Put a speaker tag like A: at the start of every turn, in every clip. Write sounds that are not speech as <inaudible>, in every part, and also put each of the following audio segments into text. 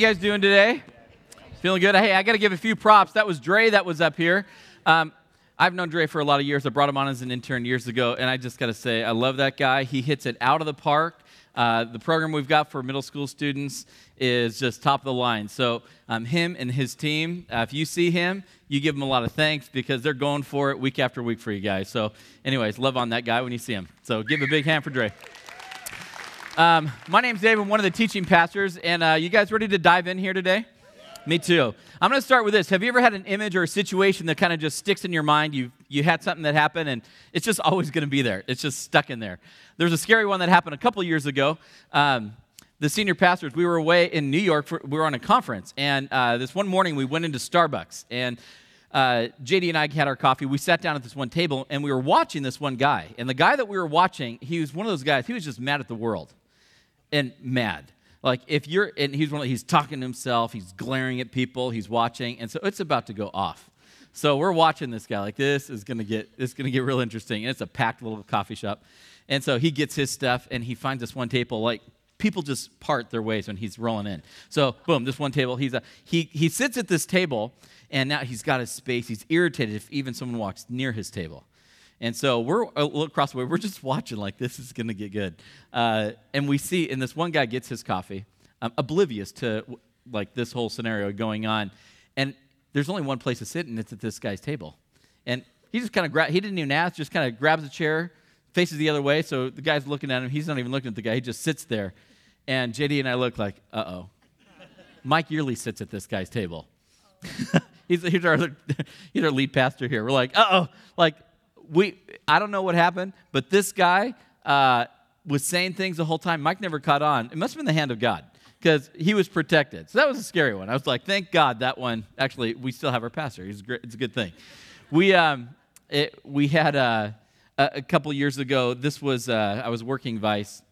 A: you guys doing today? Feeling good? Hey, I got to give a few props. That was Dre that was up here. Um, I've known Dre for a lot of years. I brought him on as an intern years ago, and I just got to say, I love that guy. He hits it out of the park. Uh, the program we've got for middle school students is just top of the line. So, um, him and his team, uh, if you see him, you give him a lot of thanks because they're going for it week after week for you guys. So, anyways, love on that guy when you see him. So, give a big hand for Dre. Um, my name's Dave. I'm one of the teaching pastors, and uh, you guys ready to dive in here today? Me too. I'm going to start with this. Have you ever had an image or a situation that kind of just sticks in your mind? You you had something that happened, and it's just <laughs> always going to be there. It's just stuck in there. There's a scary one that happened a couple years ago. Um, the senior pastors, we were away in New York. For, we were on a conference, and uh, this one morning we went into Starbucks, and uh, JD and I had our coffee. We sat down at this one table, and we were watching this one guy. And the guy that we were watching, he was one of those guys. He was just mad at the world and mad. Like if you're, and he's one, he's talking to himself, he's glaring at people, he's watching, and so it's about to go off. So we're watching this guy like this is gonna get this is gonna get real interesting. And it's a packed little coffee shop, and so he gets his stuff and he finds this one table like people just part their ways when he's rolling in. So boom, this one table. He's a, he he sits at this table and now he's got his space. He's irritated if even someone walks near his table. And so we're a little across the way. We're just <laughs> watching like this is going to get good. Uh, and we see, and this one guy gets his coffee, um, oblivious to like this whole scenario going on. And there's only one place to sit, and it's at this guy's table. And he just kind of gra- he didn't even ask, just kind of grabs a chair, faces the other way. So the guy's looking at him. He's not even looking at the guy. He just sits there. And JD and I look like, uh oh. Mike Yearly sits at this guy's table. <laughs> he's, he's, our, <laughs> he's our lead pastor here. We're like, uh oh. Like, we, I don't know what happened, but this guy uh, was saying things the whole time. Mike never caught on. It must have been the hand of God because he was protected. So that was a scary one. I was like, thank God that one. Actually, we still have our pastor. He's great. It's a good thing. We um, it, we had uh, a, couple years ago. This was uh, I was working Vice,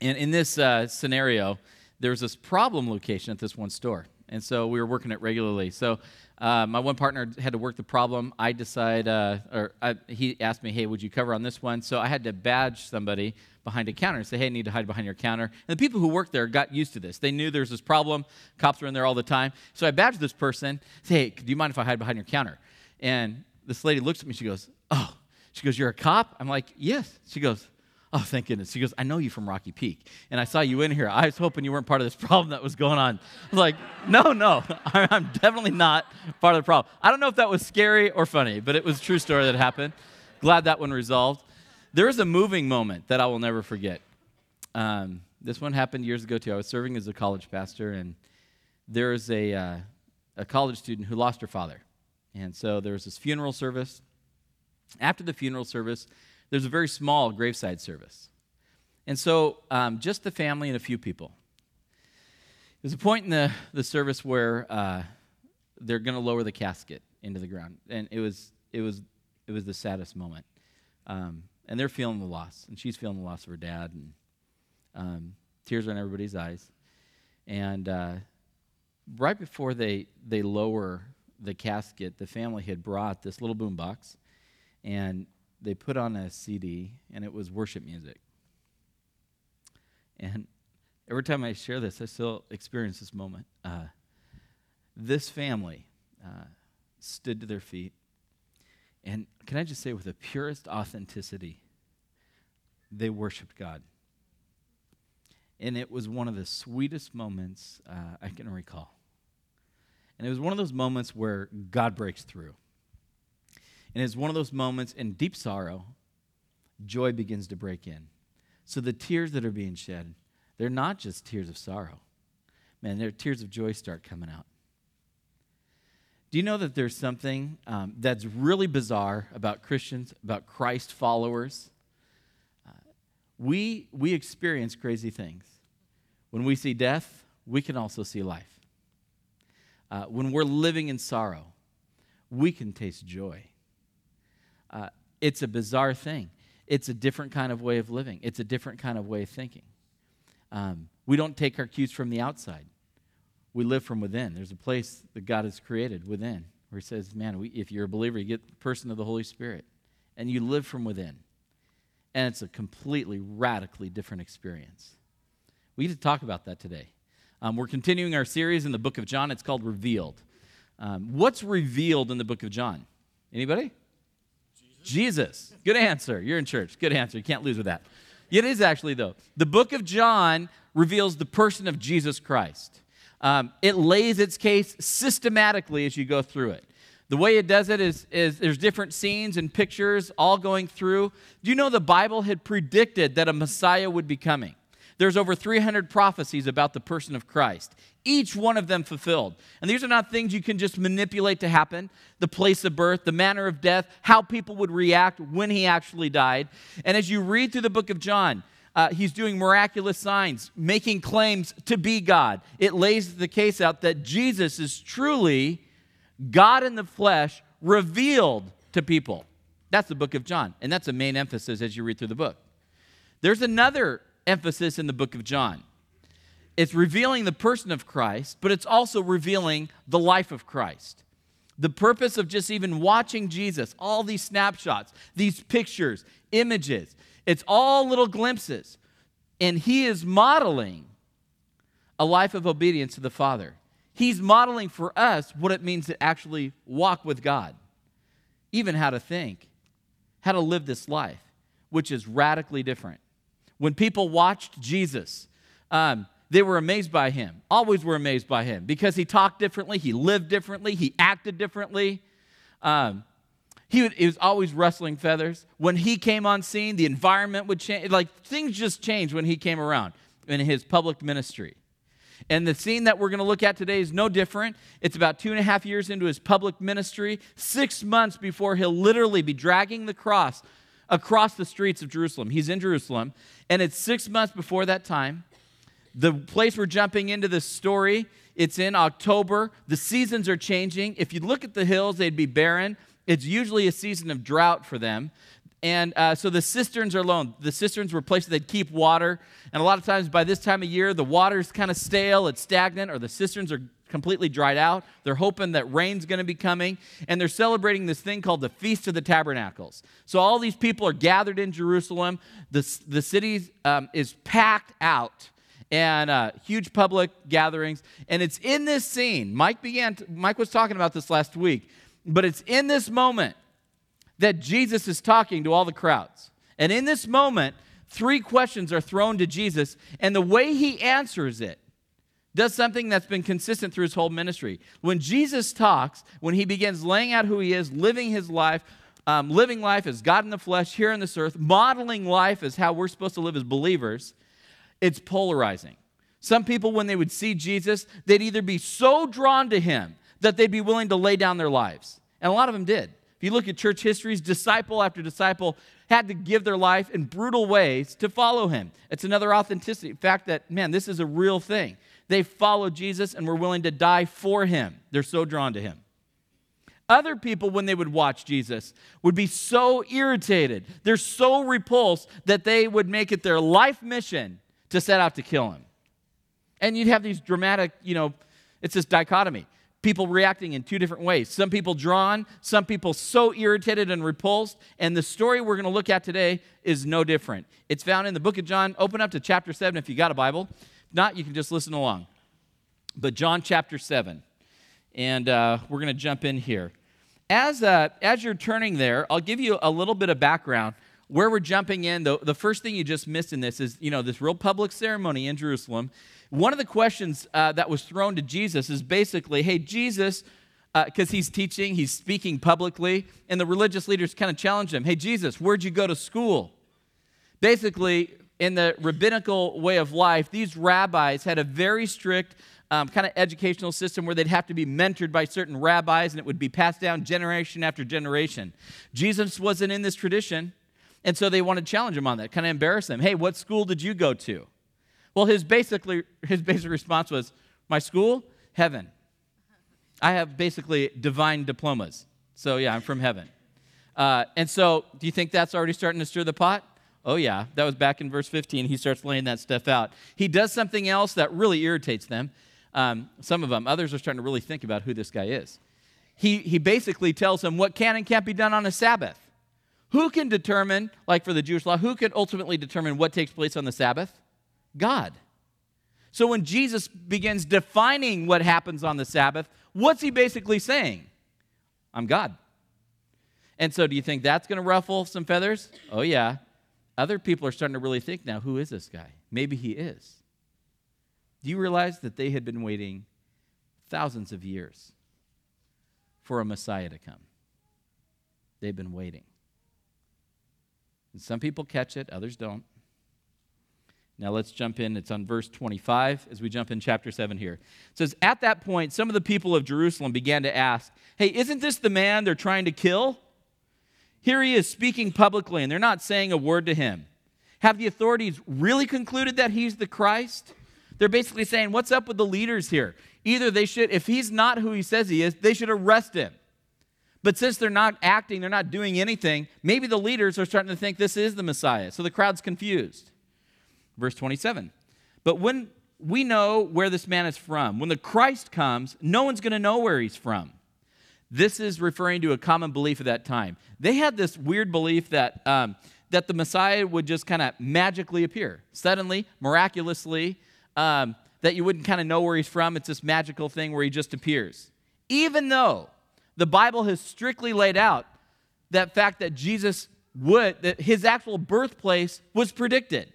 A: and in this uh, scenario, there was this problem location at this one store, and so we were working it regularly. So uh, my one partner had to work the problem. I decide, uh, or I, he asked me, hey, would you cover on this one? So I had to badge somebody behind a counter and say, hey, I need to hide behind your counter. And the people who worked there got used to this. They knew there was this problem. Cops were in there all the time. So I badged this person, say, hey, do you mind if I hide behind your counter? And this lady looks at me, she goes, oh. She goes, you're a cop? I'm like, yes. She goes, Oh, thank goodness. She goes, I know you from Rocky Peak. And I saw you in here. I was hoping you weren't part of this <laughs> problem that was going on. I was like, no, no, <laughs> I'm definitely not part of the problem. I don't know if that was scary or funny, but it was a true story that happened. Glad that one resolved. There is a moving moment that I will never forget. Um, this one happened years ago, too. I was serving as a college pastor, and there was a, uh, a college student who lost her father. And so there was this funeral service. After the funeral service, there's a very small graveside service. And so um, just the family and a few people. There's a point in the, the service where uh, they're going to lower the casket into the ground. And it was, it was, it was the saddest moment. Um, and they're feeling the loss. And she's feeling the loss of her dad. And um, tears are in everybody's eyes. And uh, right before they, they lower the casket, the family had brought this little boombox. And they put on a CD, and it was worship music. And every time I share this, I still experience this moment. Uh, this family uh, stood to their feet, and can I just say, with the purest authenticity, they worshiped God. And it was one of the sweetest moments uh, I can recall. And it was one of those moments where God breaks through. And it's one of those moments in deep sorrow, joy begins to break in. So the tears that are being shed, they're not just tears of sorrow. Man, they're tears of joy start coming out. Do you know that there's something um, that's really bizarre about Christians, about Christ followers? Uh, we, we experience crazy things. When we see death, we can also see life. Uh, when we're living in sorrow, we can taste joy. Uh, it's a bizarre thing. It's a different kind of way of living, it's a different kind of way of thinking. Um, we don't take our cues from the outside, we live from within. There's a place that God has created within where He says, Man, we, if you're a believer, you get the person of the Holy Spirit, and you live from within. And it's a completely, radically different experience. We need to talk about that today. Um, we're continuing our series in the book of John. It's called Revealed. Um, what's revealed in the book of John? Anybody? Jesus. Good answer. You're in church. Good answer. You can't lose with that. It is actually, though. The book of John reveals the person of Jesus Christ. Um, it lays its case systematically as you go through it. The way it does it is, is there's different scenes and pictures all going through. Do you know the Bible had predicted that a Messiah would be coming? There's over 300 prophecies about the person of Christ, each one of them fulfilled. And these are not things you can just manipulate to happen the place of birth, the manner of death, how people would react when he actually died. And as you read through the book of John, uh, he's doing miraculous signs, making claims to be God. It lays the case out that Jesus is truly God in the flesh revealed to people. That's the book of John, and that's a main emphasis as you read through the book. There's another emphasis in the book of John. It's revealing the person of Christ, but it's also revealing the life of Christ. The purpose of just even watching Jesus, all these snapshots, these pictures, images, it's all little glimpses. And he is modeling a life of obedience to the Father. He's modeling for us what it means to actually walk with God, even how to think, how to live this life, which is radically different. When people watched Jesus, um, they were amazed by him, always were amazed by him because he talked differently, he lived differently, he acted differently. Um, he, would, he was always rustling feathers. When he came on scene, the environment would change. Like things just changed when he came around in his public ministry. And the scene that we're going to look at today is no different. It's about two and a half years into his public ministry, six months before he'll literally be dragging the cross across the streets of Jerusalem. He's in Jerusalem, and it's six months before that time. The place we're jumping into this story, it's in October. The seasons are changing. If you look at the hills, they'd be barren. It's usually a season of drought for them. And uh, so the cisterns are low. The cisterns were places they'd keep water. And a lot of times by this time of year, the water's kind of stale, it's stagnant, or the cisterns are completely dried out. They're hoping that rain's going to be coming. And they're celebrating this thing called the Feast of the Tabernacles. So all these people are gathered in Jerusalem. The, the city um, is packed out and uh, huge public gatherings. And it's in this scene. Mike began. To, Mike was talking about this last week, but it's in this moment that Jesus is talking to all the crowds. And in this moment, three questions are thrown to Jesus, and the way he answers it does something that's been consistent through his whole ministry. When Jesus talks, when he begins laying out who he is, living his life, um, living life as God in the flesh here on this earth, modeling life as how we're supposed to live as believers, it's polarizing. Some people, when they would see Jesus, they'd either be so drawn to him that they'd be willing to lay down their lives. And a lot of them did. If you look at church histories, disciple after disciple had to give their life in brutal ways to follow him. It's another authenticity fact that, man, this is a real thing. They followed Jesus and were willing to die for him. They're so drawn to him. Other people, when they would watch Jesus, would be so irritated. They're so repulsed that they would make it their life mission to set out to kill him. And you'd have these dramatic, you know, it's this dichotomy people reacting in two different ways. Some people drawn, some people so irritated and repulsed. And the story we're going to look at today is no different. It's found in the book of John. Open up to chapter 7 if you got a Bible. Not, you can just listen along. But John chapter 7. And uh, we're going to jump in here. As, uh, as you're turning there, I'll give you a little bit of background where we're jumping in. The, the first thing you just missed in this is, you know, this real public ceremony in Jerusalem. One of the questions uh, that was thrown to Jesus is basically, hey, Jesus, because uh, he's teaching, he's speaking publicly, and the religious leaders kind of challenge him, hey, Jesus, where'd you go to school? Basically, in the rabbinical way of life, these rabbis had a very strict um, kind of educational system where they'd have to be mentored by certain rabbis and it would be passed down generation after generation. Jesus wasn't in this tradition, and so they wanted to challenge him on that, kind of embarrass him. Hey, what school did you go to? Well, his, basically, his basic response was, My school? Heaven. I have basically divine diplomas. So, yeah, I'm from heaven. Uh, and so, do you think that's already starting to stir the pot? Oh, yeah. That was back in verse 15. He starts laying that stuff out. He does something else that really irritates them. Um, some of them. Others are starting to really think about who this guy is. He, he basically tells them what can and can't be done on a Sabbath. Who can determine, like for the Jewish law, who can ultimately determine what takes place on the Sabbath? God. So when Jesus begins defining what happens on the Sabbath, what's he basically saying? I'm God. And so, do you think that's going to ruffle some feathers? Oh, yeah. Other people are starting to really think now who is this guy? Maybe he is. Do you realize that they had been waiting thousands of years for a Messiah to come? They've been waiting. And some people catch it, others don't. Now let's jump in. It's on verse 25 as we jump in chapter 7 here. It says, At that point, some of the people of Jerusalem began to ask, Hey, isn't this the man they're trying to kill? Here he is speaking publicly, and they're not saying a word to him. Have the authorities really concluded that he's the Christ? They're basically saying, What's up with the leaders here? Either they should, if he's not who he says he is, they should arrest him. But since they're not acting, they're not doing anything, maybe the leaders are starting to think this is the Messiah. So the crowd's confused. Verse 27. But when we know where this man is from, when the Christ comes, no one's going to know where he's from. This is referring to a common belief of that time. They had this weird belief that, um, that the Messiah would just kind of magically appear, suddenly, miraculously, um, that you wouldn't kind of know where he's from. It's this magical thing where he just appears. Even though the Bible has strictly laid out that fact that Jesus would, that his actual birthplace was predicted.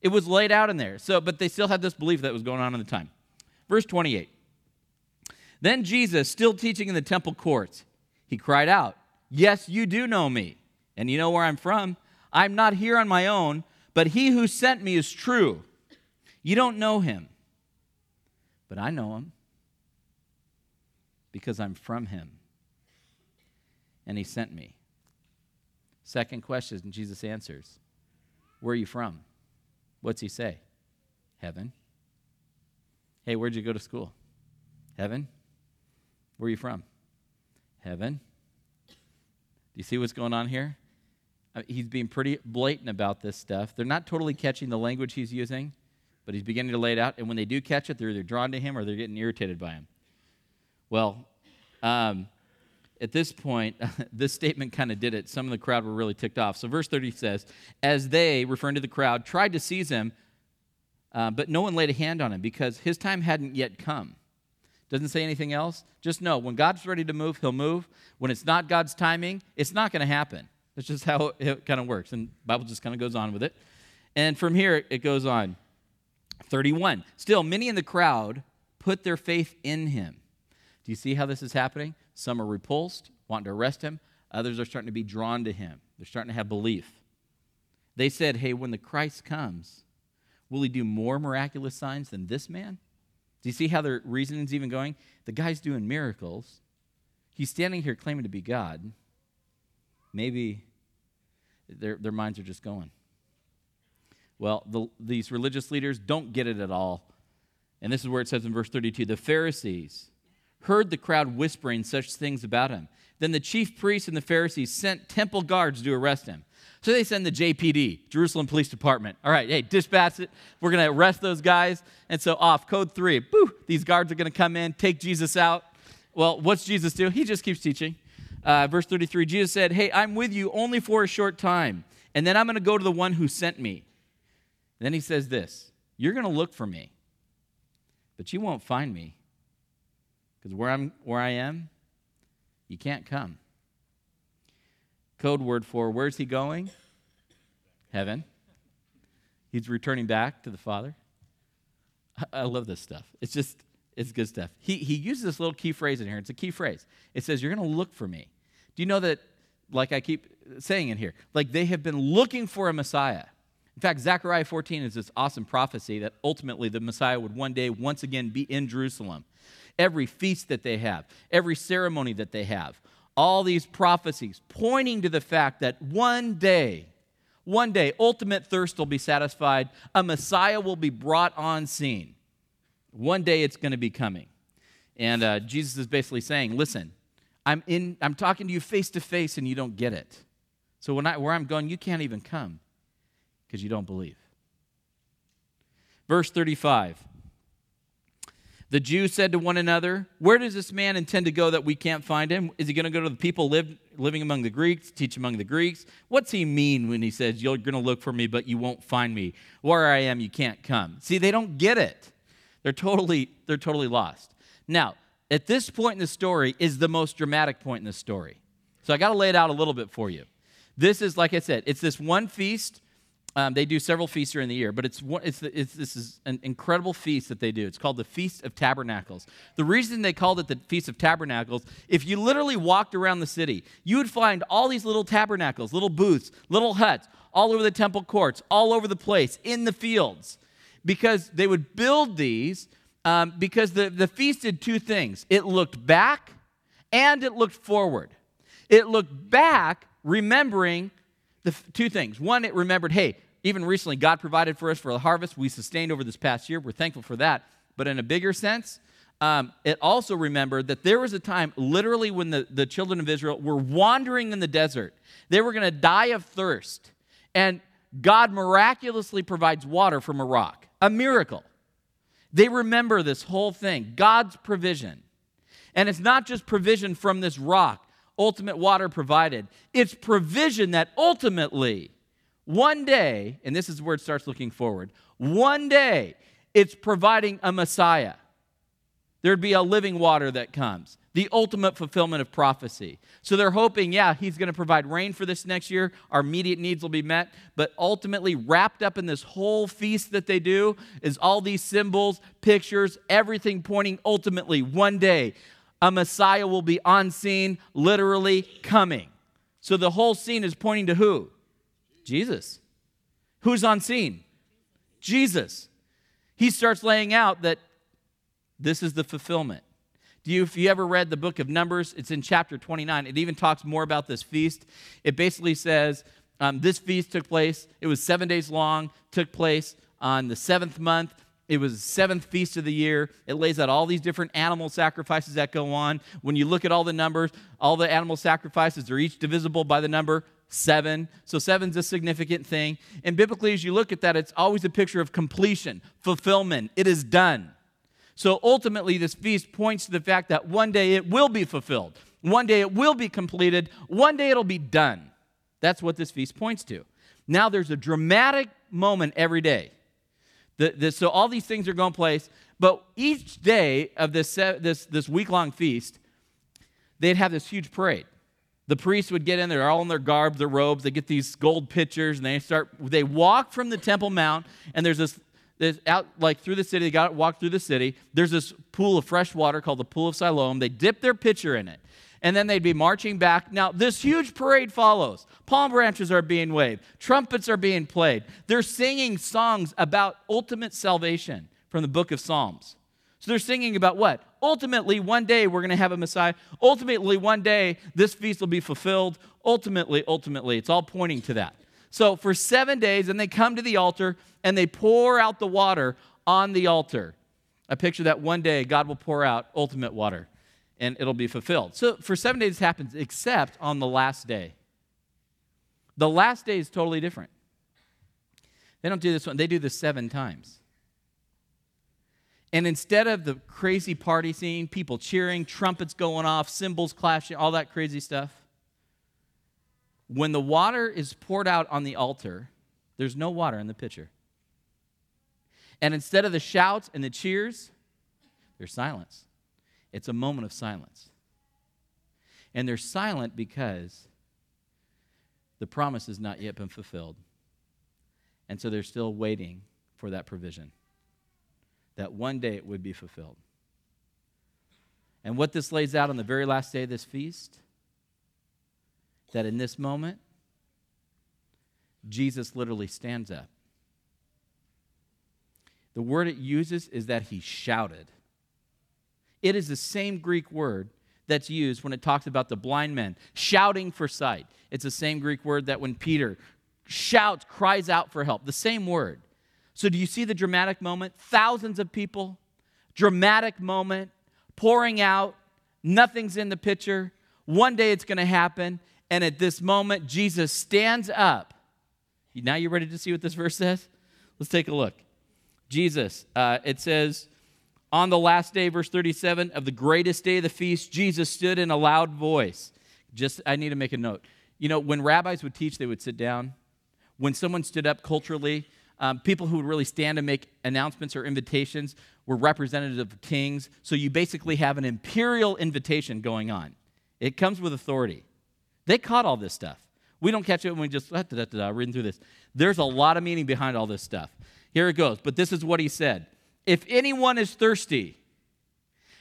A: It was laid out in there. So, but they still had this belief that was going on in the time. Verse 28. Then Jesus, still teaching in the temple courts, he cried out, Yes, you do know me, and you know where I'm from. I'm not here on my own, but he who sent me is true. You don't know him, but I know him because I'm from him, and he sent me. Second question, Jesus answers Where are you from? What's he say? Heaven. Hey, where'd you go to school? Heaven. Where are you from? Heaven. Do you see what's going on here? Uh, he's being pretty blatant about this stuff. They're not totally catching the language he's using, but he's beginning to lay it out. And when they do catch it, they're either drawn to him or they're getting irritated by him. Well, um, at this point, <laughs> this statement kind of did it. Some of the crowd were really ticked off. So, verse 30 says, As they, referring to the crowd, tried to seize him, uh, but no one laid a hand on him because his time hadn't yet come. Doesn't say anything else. Just know when God's ready to move, he'll move. When it's not God's timing, it's not going to happen. That's just how <laughs> it kind of works. And Bible just kind of goes on with it. And from here, it goes on. 31. Still, many in the crowd put their faith in him. Do you see how this is happening? Some are repulsed, wanting to arrest him. Others are starting to be drawn to him. They're starting to have belief. They said, Hey, when the Christ comes, will he do more miraculous signs than this man? Do you see how their reasoning's even going? The guy's doing miracles. He's standing here claiming to be God. Maybe their, their minds are just going. Well, the, these religious leaders don't get it at all. And this is where it says in verse 32 the Pharisees heard the crowd whispering such things about him. Then the chief priests and the Pharisees sent temple guards to arrest him. So they send the JPD, Jerusalem Police Department. All right, hey, dispatch it. We're going to arrest those guys. And so off, code three, boo, these guards are going to come in, take Jesus out. Well, what's Jesus do? He just keeps teaching. Uh, verse 33 Jesus said, Hey, I'm with you only for a short time, and then I'm going to go to the one who sent me. And then he says this You're going to look for me, but you won't find me because where, I'm, where I am, you can't come. Code word for where's he going? Heaven. He's returning back to the Father. I, love this stuff. It's just, it's good stuff. He, he uses this little key phrase in here. It's a key phrase. It says, You're going to look for me. Do you know that, like I keep saying in here, like they have been looking for a Messiah? In fact, Zechariah 14 is this awesome prophecy that ultimately the Messiah would one day once again be in Jerusalem every feast that they have, every ceremony that they have, all these prophecies pointing to the fact that one day, one day, ultimate thirst will be satisfied, a Messiah will be brought on scene. One day it's going to be coming. And uh, Jesus is basically saying, listen, I'm, in, I'm talking to you face to face and you don't get it. So when I, where I'm going, you can't even come because you don't believe. Verse 35 the Jews said to one another, Where does this man intend to go that we can't find him? Is he going to go to the people live, living among the Greeks, teach among the Greeks? What's he mean when he says, You're going to look for me, but you won't find me? Where I am, you can't come? See, they don't get it. They're totally, they're totally lost. Now, at this point in the story is the most dramatic point in the story. So I got to lay it out a little bit for you. This is, like I said, it's this one feast. Um, they do several feasts during the year, but it's, it's, it's, this is an incredible feast that they do. It's called the Feast of Tabernacles. The reason they called it the Feast of Tabernacles, if you literally walked around the city, you would find all these little tabernacles, little booths, little huts, all over the temple courts, all over the place, in the fields, because they would build these um, because the, the feast did two things it looked back and it looked forward. It looked back, remembering the f- two things. One, it remembered, hey, even recently, God provided for us for the harvest we sustained over this past year. We're thankful for that. But in a bigger sense, um, it also remembered that there was a time, literally, when the, the children of Israel were wandering in the desert. They were going to die of thirst. And God miraculously provides water from a rock, a miracle. They remember this whole thing God's provision. And it's not just provision from this rock, ultimate water provided, it's provision that ultimately, one day, and this is where it starts looking forward, one day, it's providing a Messiah. There'd be a living water that comes the ultimate fulfillment of prophecy. So they're hoping, yeah, he's going to provide rain for this next year. Our immediate needs will be met. But ultimately, wrapped up in this whole feast that they do is all these symbols, pictures, everything pointing ultimately one day a Messiah will be on scene, literally coming. So the whole scene is pointing to who? Jesus. Who's on scene? Jesus. He starts laying out that this is the fulfillment. Do you, if you ever read the book of Numbers, it's in chapter 29. It even talks more about this feast. It basically says um, this feast took place, it was seven days long, took place on the seventh month. It was the seventh feast of the year. It lays out all these different animal sacrifices that go on. When you look at all the numbers, all the animal sacrifices are each divisible by the number seven. So seven's a significant thing. And biblically, as you look at that, it's always a picture of completion, fulfillment. It is done. So ultimately, this feast points to the fact that one day it will be fulfilled. One day it will be completed. One day it'll be done. That's what this feast points to. Now there's a dramatic moment every day. The, the, so all these things are going place, but each day of this, this, this week long feast, they'd have this huge parade. The priests would get in, they're all in their garb, their robes, they get these gold pitchers, and they start, they walk from the Temple Mount, and there's this there's out like through the city. They got walk through the city. There's this pool of fresh water called the Pool of Siloam. They dip their pitcher in it, and then they'd be marching back. Now this huge parade follows. Palm branches are being waved. Trumpets are being played. They're singing songs about ultimate salvation from the book of Psalms. So they're singing about what? Ultimately, one day we're going to have a Messiah. Ultimately, one day this feast will be fulfilled. Ultimately, ultimately, it's all pointing to that. So for seven days, and they come to the altar and they pour out the water on the altar. I picture that one day God will pour out ultimate water and it'll be fulfilled. So for seven days, it happens, except on the last day. The last day is totally different. They don't do this one, they do this seven times. And instead of the crazy party scene, people cheering, trumpets going off, cymbals clashing, all that crazy stuff, when the water is poured out on the altar, there's no water in the pitcher. And instead of the shouts and the cheers, there's silence. It's a moment of silence. And they're silent because the promise has not yet been fulfilled. And so they're still waiting for that provision, that one day it would be fulfilled. And what this lays out on the very last day of this feast that in this moment, Jesus literally stands up. The word it uses is that he shouted. It is the same Greek word that's used when it talks about the blind men shouting for sight. It's the same Greek word that when Peter shouts, cries out for help, the same word. So, do you see the dramatic moment? Thousands of people, dramatic moment, pouring out, nothing's in the picture. One day it's going to happen, and at this moment, Jesus stands up. Now you're ready to see what this verse says? Let's take a look. Jesus, uh, it says, on the last day, verse 37, of the greatest day of the feast, Jesus stood in a loud voice. Just, I need to make a note. You know, when rabbis would teach, they would sit down. When someone stood up culturally, um, people who would really stand and make announcements or invitations were representatives of kings. So you basically have an imperial invitation going on. It comes with authority. They caught all this stuff. We don't catch it when we just da, da, da, reading through this. There's a lot of meaning behind all this stuff. Here it goes. But this is what he said If anyone is thirsty,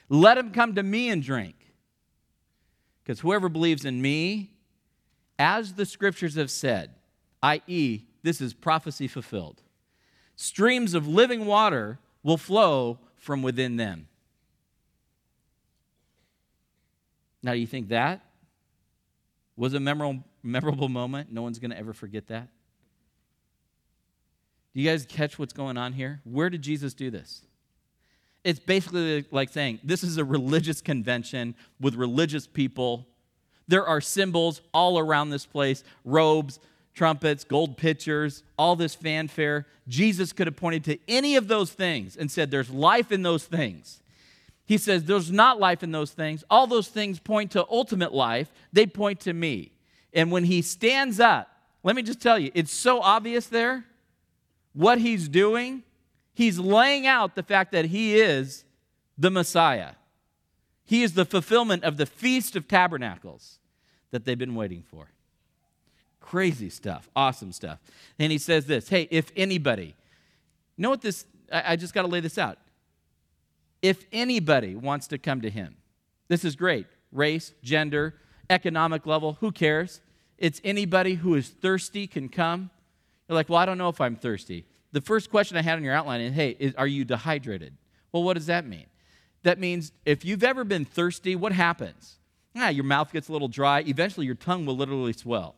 A: let him come to me and drink. Because whoever believes in me, as the scriptures have said, i.e., this is prophecy fulfilled, streams of living water will flow from within them. Now, do you think that was a memorable, memorable moment? No one's going to ever forget that. Do you guys catch what's going on here? Where did Jesus do this? It's basically like saying this is a religious convention with religious people. There are symbols all around this place robes, trumpets, gold pitchers, all this fanfare. Jesus could have pointed to any of those things and said, There's life in those things. He says, There's not life in those things. All those things point to ultimate life, they point to me. And when he stands up, let me just tell you, it's so obvious there what he's doing. He's laying out the fact that he is the Messiah. He is the fulfillment of the Feast of Tabernacles that they've been waiting for. Crazy stuff, awesome stuff. And he says this hey, if anybody, know what this, I, I just got to lay this out. If anybody wants to come to him, this is great. Race, gender, economic level, who cares? It's anybody who is thirsty can come. You're like, well, I don't know if I'm thirsty. The first question I had on your outline is, hey, is, are you dehydrated? Well, what does that mean? That means if you've ever been thirsty, what happens? Ah, your mouth gets a little dry. Eventually, your tongue will literally swell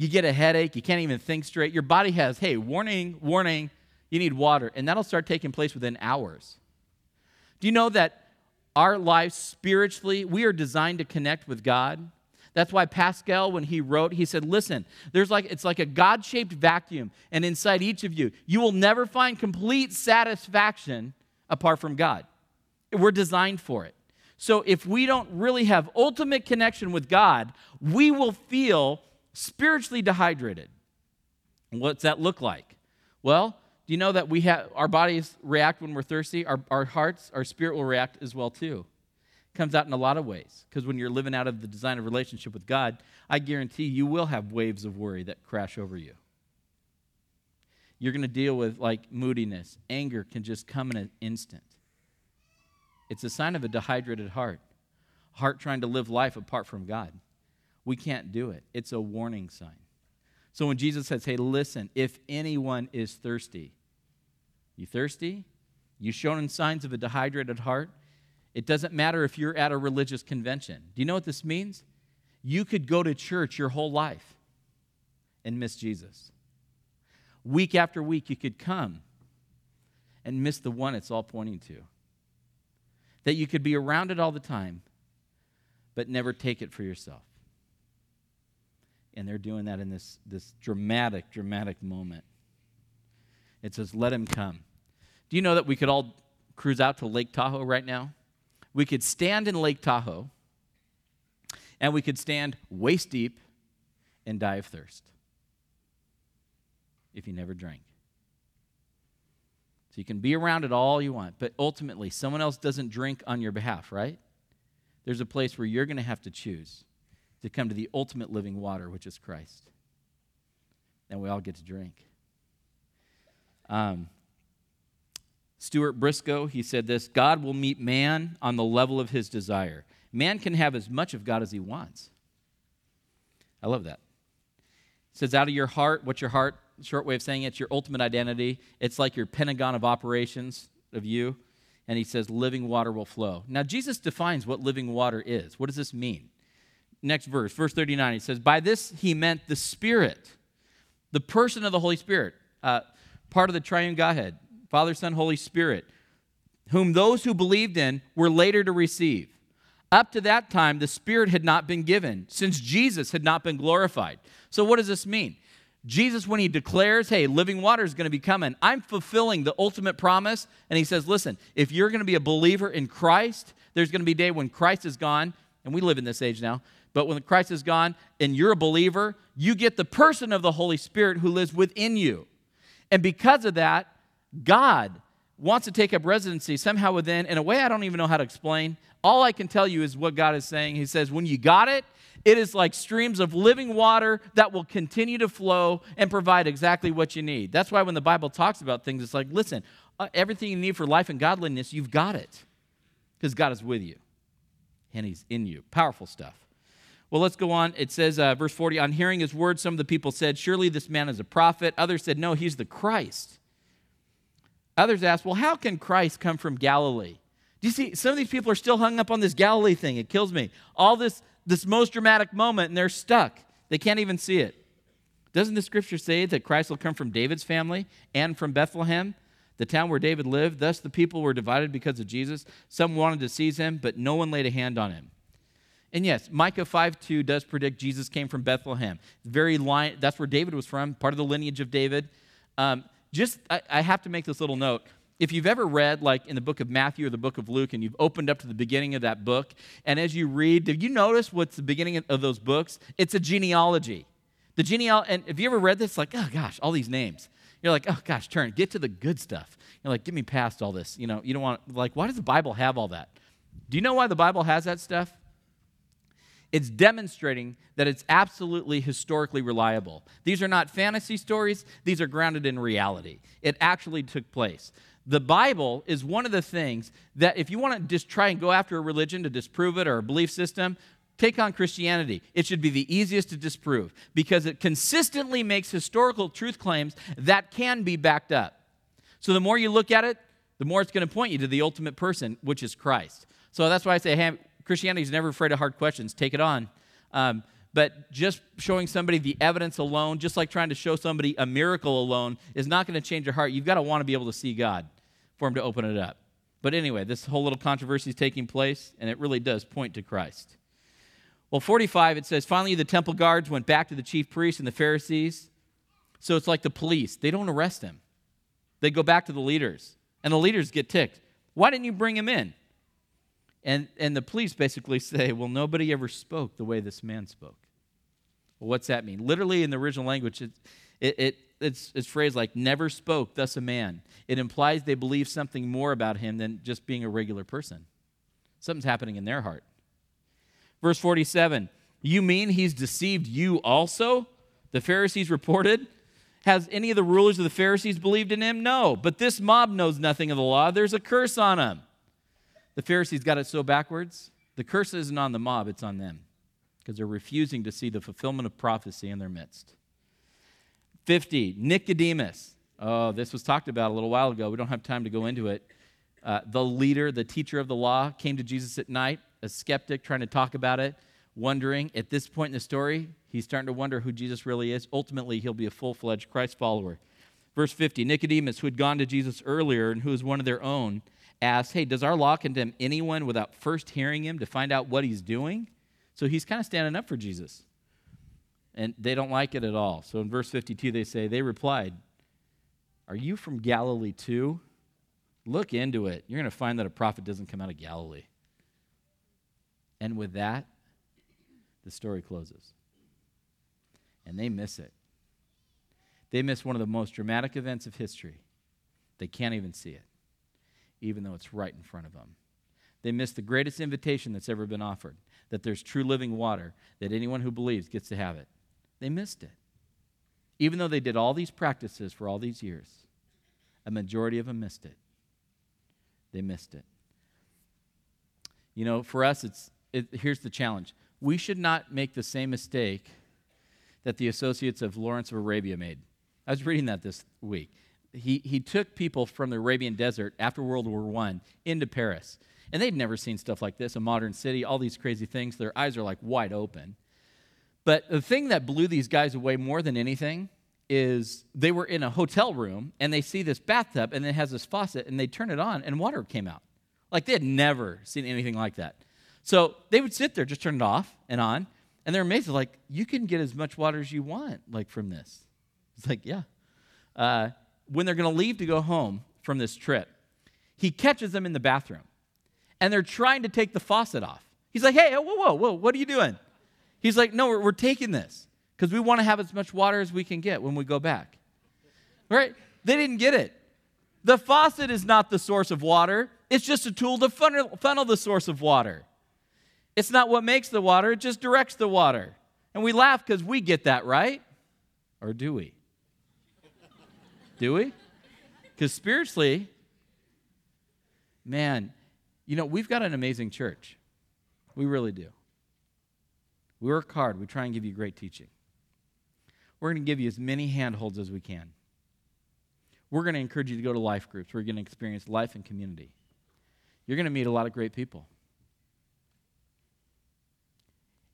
A: you get a headache, you can't even think straight. Your body has, hey, warning, warning, you need water. And that'll start taking place within hours. Do you know that our lives spiritually, we are designed to connect with God? That's why Pascal, when he wrote, he said, Listen, there's like it's like a God shaped vacuum, and inside each of you, you will never find complete satisfaction apart from God. We're designed for it. So if we don't really have ultimate connection with God, we will feel spiritually dehydrated. What's that look like? Well, do you know that we have our bodies react when we're thirsty? Our, our hearts, our spirit will react as well too. It comes out in a lot of ways. Because when you're living out of the design of relationship with God, I guarantee you will have waves of worry that crash over you. You're going to deal with like moodiness. Anger can just come in an instant. It's a sign of a dehydrated heart, heart trying to live life apart from God. We can't do it. It's a warning sign. So when Jesus says, hey, listen, if anyone is thirsty, you thirsty? You showing signs of a dehydrated heart? It doesn't matter if you're at a religious convention. Do you know what this means? You could go to church your whole life and miss Jesus. Week after week, you could come and miss the one it's all pointing to. That you could be around it all the time, but never take it for yourself and they're doing that in this, this dramatic, dramatic moment. It says, Let him come. Do you know that we could all cruise out to Lake Tahoe right now? We could stand in Lake Tahoe and we could stand waist deep and die of thirst if you never drank. So you can be around it all you want, but ultimately, someone else doesn't drink on your behalf, right? There's a place where you're going to have to choose to come to the ultimate living water, which is Christ. And we all get to drink. Um, Stuart Briscoe, he said this God will meet man on the level of his desire. Man can have as much of God as he wants. I love that. It says, out of your heart, what's your heart? Short way of saying it, it's your ultimate identity. It's like your pentagon of operations of you. And he says, living water will flow. Now, Jesus defines what living water is. What does this mean? Next verse, verse 39, he says, By this he meant the Spirit, the person of the Holy Spirit, uh, part of the triune Godhead, Father, Son, Holy Spirit, whom those who believed in were later to receive. Up to that time, the Spirit had not been given, since Jesus had not been glorified. So, what does this mean? Jesus, when he declares, hey, living water is going to be coming, I'm fulfilling the ultimate promise. And he says, listen, if you're going to be a believer in Christ, there's going to be a day when Christ is gone, and we live in this age now, but when Christ is gone and you're a believer, you get the person of the Holy Spirit who lives within you. And because of that, God wants to take up residency somehow within, in a way I don't even know how to explain. All I can tell you is what God is saying. He says, when you got it, it is like streams of living water that will continue to flow and provide exactly what you need. That's why when the Bible talks about things, it's like, listen, uh, everything you need for life and godliness, you've got it because God is with you and He's in you. Powerful stuff. Well, let's go on. It says, uh, verse 40, on hearing his words, some of the people said, Surely this man is a prophet. Others said, No, he's the Christ. Others asked, Well, how can Christ come from Galilee? Do you see, some of these people are still hung up on this Galilee thing. It kills me. All this, this most dramatic moment, and they're stuck. They can't even see it. Doesn't the scripture say that Christ will come from David's family and from Bethlehem, the town where David lived? Thus the people were divided because of Jesus. Some wanted to seize him, but no one laid a hand on him. And yes, Micah 5 2 does predict Jesus came from Bethlehem. Very line, that's where David was from, part of the lineage of David. Um, just, I, I have to make this little note. If you've ever read, like in the book of Matthew or the book of Luke, and you've opened up to the beginning of that book, and as you read, did you notice what's the beginning of those books? It's a genealogy. The genealogy, and if you ever read this, like, oh gosh, all these names. You're like, oh gosh, turn, get to the good stuff. You're like, get me past all this. You know, you don't want, like, why does the Bible have all that? Do you know why the Bible has that stuff? It's demonstrating that it's absolutely historically reliable. These are not fantasy stories, these are grounded in reality. It actually took place. The Bible is one of the things that if you want to just try and go after a religion to disprove it or a belief system, take on Christianity. It should be the easiest to disprove because it consistently makes historical truth claims that can be backed up. So the more you look at it, the more it's going to point you to the ultimate person, which is Christ. So that's why I say, hey, Christianity is never afraid of hard questions. Take it on. Um, but just showing somebody the evidence alone, just like trying to show somebody a miracle alone, is not going to change your heart. You've got to want to be able to see God for Him to open it up. But anyway, this whole little controversy is taking place, and it really does point to Christ. Well, 45, it says, Finally, the temple guards went back to the chief priests and the Pharisees. So it's like the police. They don't arrest him, they go back to the leaders, and the leaders get ticked. Why didn't you bring him in? And, and the police basically say, well, nobody ever spoke the way this man spoke. Well, what's that mean? Literally in the original language, it, it, it, it's, it's phrased like, never spoke, thus a man. It implies they believe something more about him than just being a regular person. Something's happening in their heart. Verse 47 You mean he's deceived you also? The Pharisees reported. Has any of the rulers of the Pharisees believed in him? No. But this mob knows nothing of the law. There's a curse on him. The Pharisees got it so backwards. The curse isn't on the mob, it's on them because they're refusing to see the fulfillment of prophecy in their midst. 50, Nicodemus. Oh, this was talked about a little while ago. We don't have time to go into it. Uh, the leader, the teacher of the law, came to Jesus at night, a skeptic trying to talk about it, wondering. At this point in the story, he's starting to wonder who Jesus really is. Ultimately, he'll be a full fledged Christ follower. Verse 50 Nicodemus, who had gone to Jesus earlier and who was one of their own, asked, Hey, does our law condemn anyone without first hearing him to find out what he's doing? So he's kind of standing up for Jesus. And they don't like it at all. So in verse 52, they say, They replied, Are you from Galilee too? Look into it. You're going to find that a prophet doesn't come out of Galilee. And with that, the story closes. And they miss it. They miss one of the most dramatic events of history. They can't even see it even though it's right in front of them. They miss the greatest invitation that's ever been offered that there's true living water, that anyone who believes gets to have it. They missed it. Even though they did all these practices for all these years, a majority of them missed it. They missed it. You know, for us, it's, it, here's the challenge. We should not make the same mistake that the associates of Lawrence of Arabia made. I was reading that this week he, he took people from the Arabian desert after World War I into Paris. And they'd never seen stuff like this a modern city, all these crazy things. Their eyes are like wide open. But the thing that blew these guys away more than anything is they were in a hotel room and they see this bathtub and it has this faucet and they turn it on and water came out. Like they had never seen anything like that. So they would sit there, just turn it off and on, and they're amazed. Like, you can get as much water as you want, like from this. It's like, yeah. Uh, when they're going to leave to go home from this trip, he catches them in the bathroom and they're trying to take the faucet off. He's like, hey, whoa, whoa, whoa, what are you doing? He's like, no, we're, we're taking this because we want to have as much water as we can get when we go back. Right? They didn't get it. The faucet is not the source of water, it's just a tool to funnel, funnel the source of water. It's not what makes the water, it just directs the water. And we laugh because we get that, right? Or do we? Do we? Because spiritually, man, you know, we've got an amazing church. We really do. We work hard. We try and give you great teaching. We're going to give you as many handholds as we can. We're going to encourage you to go to life groups. We're going to experience life and community. You're going to meet a lot of great people.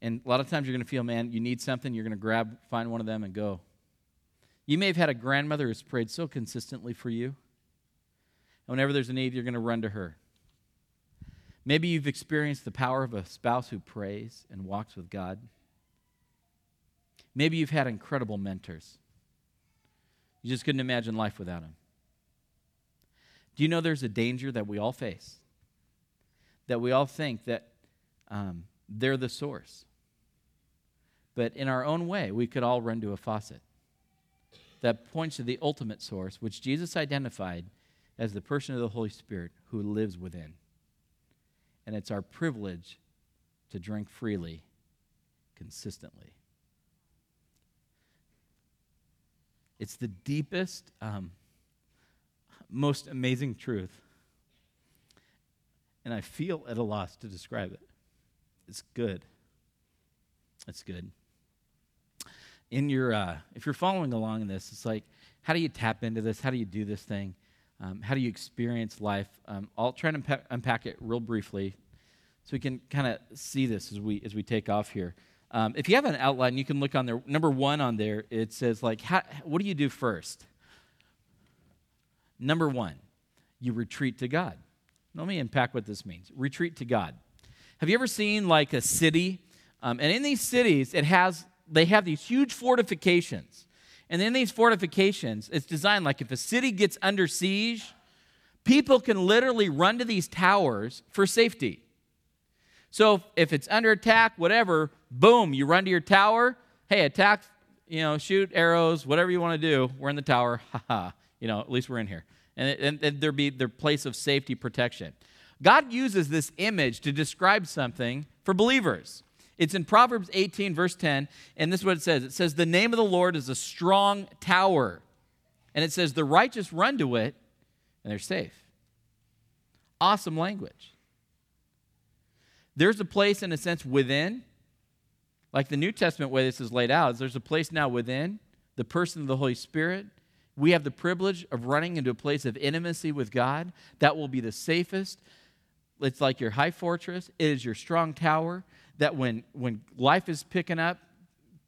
A: And a lot of times you're going to feel, man, you need something, you're going to grab, find one of them and go. You may have had a grandmother who's prayed so consistently for you. And whenever there's a need, you're going to run to her. Maybe you've experienced the power of a spouse who prays and walks with God. Maybe you've had incredible mentors. You just couldn't imagine life without them. Do you know there's a danger that we all face? That we all think that um, they're the source. But in our own way, we could all run to a faucet that points to the ultimate source, which Jesus identified as the person of the Holy Spirit who lives within. And it's our privilege to drink freely, consistently. It's the deepest, um, most amazing truth. And I feel at a loss to describe it. It's good. It's good. In your, uh, if you're following along in this, it's like, how do you tap into this? How do you do this thing? Um, how do you experience life? Um, I'll try to unpack, unpack it real briefly, so we can kind of see this as we as we take off here. Um, if you have an outline, you can look on there. Number one on there, it says like, how, what do you do first? Number one, you retreat to God. Let me unpack what this means. Retreat to God. Have you ever seen like a city? Um, and in these cities, it has they have these huge fortifications. And in these fortifications, it's designed like if a city gets under siege, people can literally run to these towers for safety. So if it's under attack, whatever, boom, you run to your tower. Hey, attack, you know, shoot arrows, whatever you want to do. We're in the tower. <laughs> Ha ha. You know, at least we're in here. And, and, and there be their place of safety protection. God uses this image to describe something for believers. It's in Proverbs 18, verse 10, and this is what it says it says, The name of the Lord is a strong tower. And it says, The righteous run to it, and they're safe. Awesome language. There's a place, in a sense, within, like the New Testament way this is laid out, is there's a place now within the person of the Holy Spirit. We have the privilege of running into a place of intimacy with God that will be the safest, it's like your high fortress, it is your strong tower. That when, when life is picking up,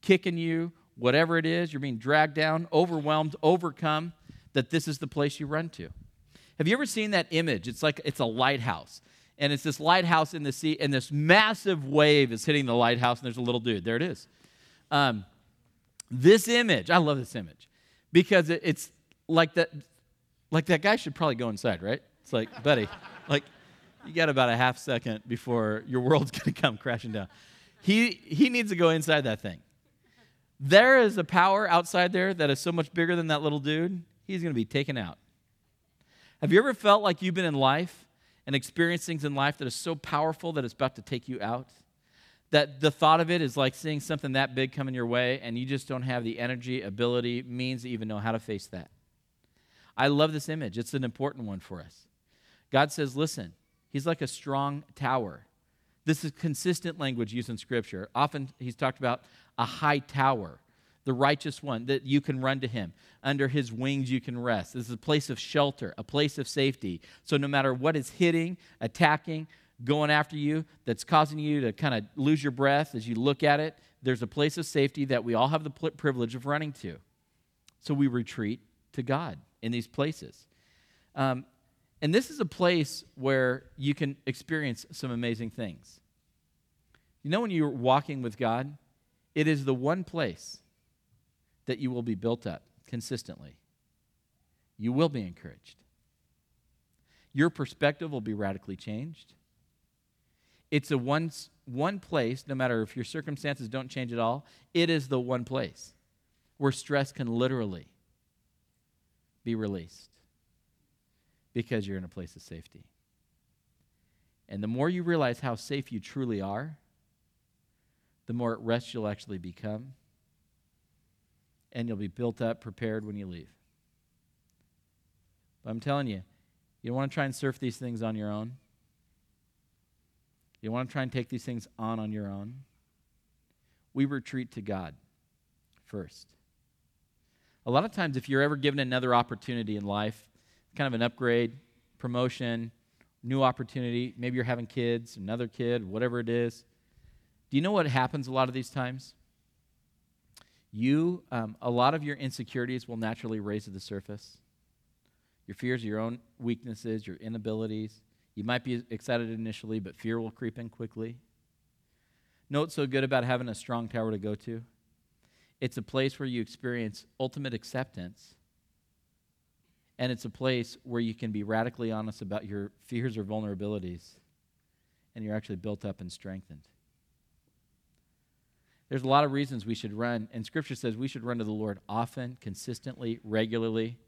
A: kicking you, whatever it is, you're being dragged down, overwhelmed, overcome, that this is the place you run to. Have you ever seen that image? It's like it's a lighthouse. And it's this lighthouse in the sea, and this massive wave is hitting the lighthouse, and there's a little dude. There it is. Um, this image, I love this image because it, it's like that, like that guy should probably go inside, right? It's like, buddy, like you got about a half second before your world's <laughs> going to come crashing down. He, he needs to go inside that thing. There is a power outside there that is so much bigger than that little dude, he's going to be taken out. Have you ever felt like you've been in life and experienced things in life that is so powerful that it's about to take you out? That the thought of it is like seeing something that big coming your way, and you just don't have the energy, ability, means to even know how to face that. I love this image. It's an important one for us. God says, listen, He's like a strong tower. This is consistent language used in Scripture. Often he's talked about a high tower, the righteous one, that you can run to him. Under his wings you can rest. This is a place of shelter, a place of safety. So no matter what is hitting, attacking, going after you, that's causing you to kind of lose your breath as you look at it, there's a place of safety that we all have the privilege of running to. So we retreat to God in these places. Um, and this is a place where you can experience some amazing things. You know, when you're walking with God, it is the one place that you will be built up consistently. You will be encouraged. Your perspective will be radically changed. It's a one, one place, no matter if your circumstances don't change at all, it is the one place where stress can literally be released because you're in a place of safety. And the more you realize how safe you truly are, the more at rest you'll actually become. And you'll be built up, prepared when you leave. But I'm telling you, you don't want to try and surf these things on your own. You want to try and take these things on on your own. We retreat to God first. A lot of times, if you're ever given another opportunity in life, kind of an upgrade, promotion, new opportunity, maybe you're having kids, another kid, whatever it is, do you know what happens a lot of these times? You, um, a lot of your insecurities will naturally raise to the surface. Your fears, your own weaknesses, your inabilities. You might be excited initially, but fear will creep in quickly. Know what's so good about having a strong tower to go to? It's a place where you experience ultimate acceptance. And it's a place where you can be radically honest about your fears or vulnerabilities. And you're actually built up and strengthened. There's a lot of reasons we should run, and Scripture says we should run to the Lord often, consistently, regularly.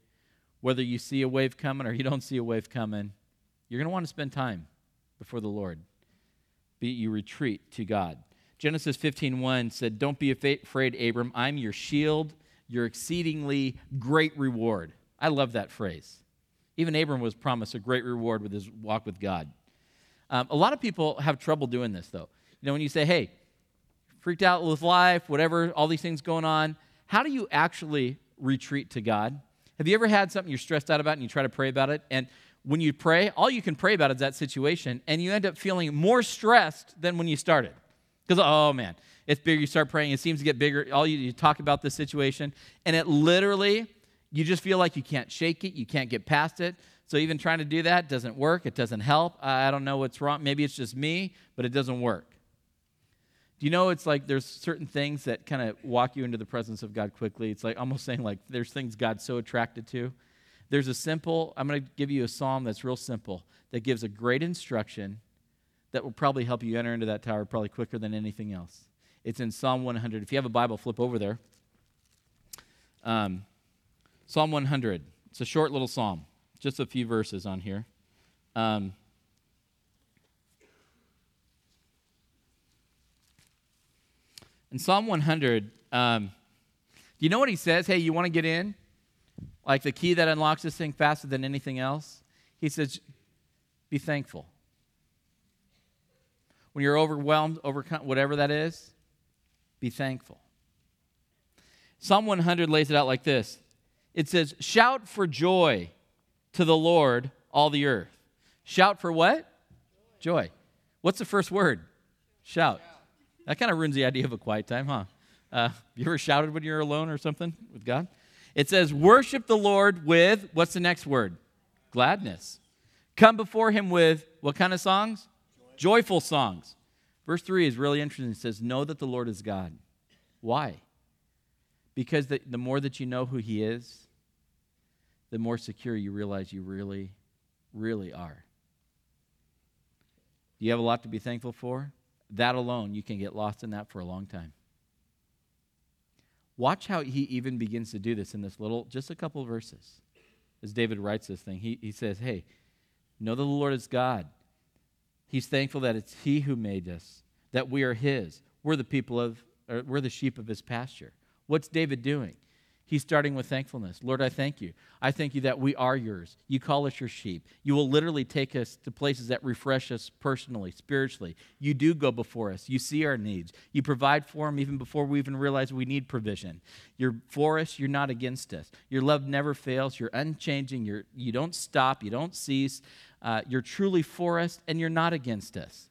A: Whether you see a wave coming or you don't see a wave coming, you're going to want to spend time before the Lord. Be you retreat to God. Genesis 15:1 said, "Don't be afraid, Abram. I'm your shield, your exceedingly great reward." I love that phrase. Even Abram was promised a great reward with his walk with God. Um, a lot of people have trouble doing this, though. You know, when you say, "Hey, freaked out with life, whatever, all these things going on," how do you actually retreat to God? Have you ever had something you're stressed out about and you try to pray about it? And when you pray, all you can pray about is that situation, and you end up feeling more stressed than when you started. Because, oh man, it's bigger. You start praying, it seems to get bigger. All you, you talk about this situation, and it literally, you just feel like you can't shake it, you can't get past it. So even trying to do that doesn't work. It doesn't help. I don't know what's wrong. Maybe it's just me, but it doesn't work. Do you know it's like there's certain things that kind of walk you into the presence of God quickly? It's like almost <laughs> saying like there's things God's so attracted to. There's a simple, I'm going to give you a psalm that's real simple that gives a great instruction that will probably help you enter into that tower probably quicker than anything else. It's in Psalm 100. If you have a Bible, flip over there. Um, psalm 100. It's a short little psalm, just a few verses on here. Um, in Psalm 100, um, do you know what he says? Hey, you want to get in? Like the key that unlocks this thing faster than anything else? He says, be thankful when you're overwhelmed, overcome, whatever that is, be thankful. Psalm 100 lays it out like this it says, Shout for joy to the Lord, all the earth. Shout for what? Joy. What's the first word? Shout. That kind of ruins the idea of a quiet time, huh? Uh, you ever shouted when you're alone or something with God? It says, Worship the Lord with, what's the next word? Gladness. Come before him with what kind of songs? Joyful songs. Verse 3 is really interesting. It says, Know that the Lord is God. Why? Because the, the more that you know who He is, the more secure you realize you really, really are. Do you have a lot to be thankful for? That alone, you can get lost in that for a long time. Watch how he even begins to do this in this little, just a couple verses. As David writes this thing, he, he says, Hey, know that the Lord is God. He's thankful that it's He who made us, that we are His. We're the people of, or we're the sheep of His pasture. What's David doing? He's starting with thankfulness. Lord, I thank you. I thank you that we are yours. You call us your sheep. You will literally take us to places that refresh us personally, spiritually. You do go before us. You see our needs. You provide for them even before we even realize we need provision. You're for us. You're not against us. Your love never fails. You're unchanging. You're, you don't stop. You don't cease. Uh, you're truly for us and you're not against us.